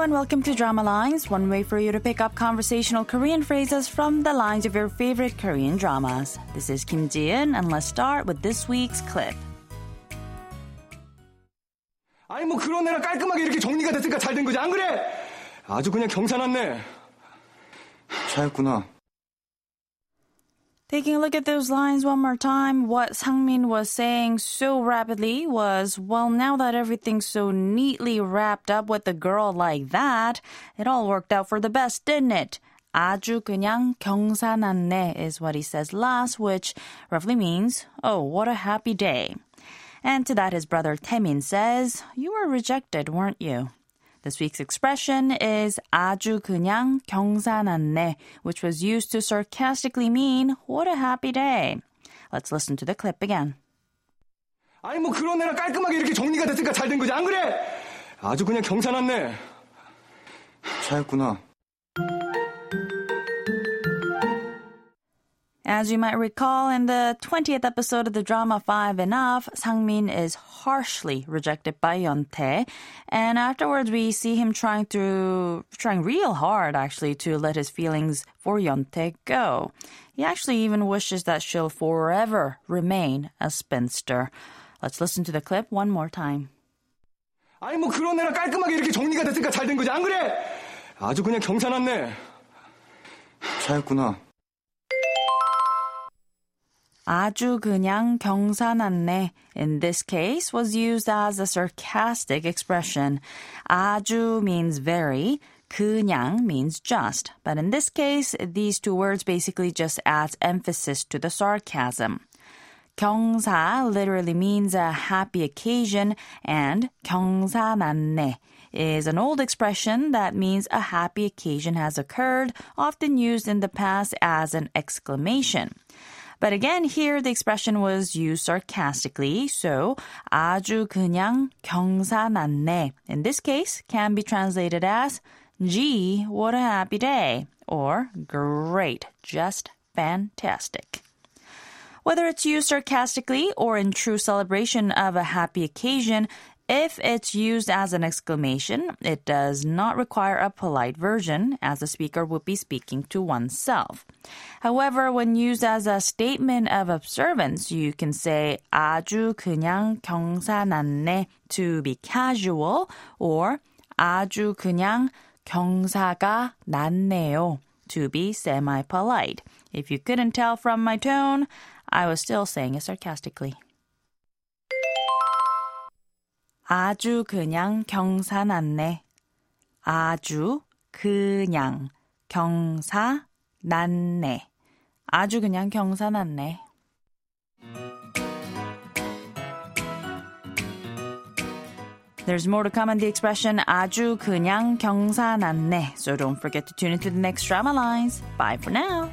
and welcome to Drama Lines, one way for you to pick up conversational Korean phrases from the lines of your favorite Korean dramas. This is Kim Ji-eun, and let's start with this week's clip. 아니 뭐 그런 애라 깔끔하게 이렇게 정리가 됐으니까 잘 된 거지 안 그래? 아주 그냥 경사났네. 차였구나. Taking a look at those lines one more time, what Sangmin was saying so rapidly was, well, now that everything's so neatly wrapped up with a girl like that, it all worked out for the best, didn't it? 아주 그냥 경사났네 is what he says last, which roughly means, oh, what a happy day. And to that, his brother Taemin says, you were rejected, weren't you? This week's expression is 아주 그냥 경사났네, which was used to sarcastically mean what a happy day. Let's listen to the clip again. 아니 뭐 그런 애라 깔끔하게 이렇게 정리가 됐으니까 잘 된 거지 안 그래? 아주 그냥 경사났네. 차였구나. As you might recall, in the 20th episode of the drama Five Enough, Sangmin is harshly rejected by Yeontae, and afterwards we see him trying to trying real hard actually to let his feelings for Yeontae go. He actually even wishes that she'll forever remain a spinster. Let's listen to the clip one more time. 아니 뭐 그런 애라 깔끔하게 이렇게 정리가 됐으니까 잘 된 거지 안 그래? 아주 그냥 경사났네. 차였구나. 아주 그냥 경사났네 in this case was used as a sarcastic expression. 아주 means very, 그냥 means just. But in this case, these two words basically just adds emphasis to the sarcasm. 경사 literally means a happy occasion and 경사났네 is an old expression that means a happy occasion has occurred, often used in the past as an exclamation. But again, here the expression was used sarcastically, so 아주 그냥 경사났네 in this case can be translated as gee, what a happy day, or great, just fantastic. Whether it's used sarcastically or in true celebration of a happy occasion, if it's used as an exclamation, it does not require a polite version, as the speaker would be speaking to oneself. However, when used as a statement of observance, you can say 아주 그냥 경사났네 to be casual, or 아주 그냥 경사가 났네요 to be semi-polite. If you couldn't tell from my tone, I was still saying it sarcastically. 아주 그냥 경사났네. 아주 그냥 경사났네. 아주 그냥 경사났네. There's more to come on the expression 아주 그냥 경사났네. So don't forget to tune into the next drama lines. Bye for now.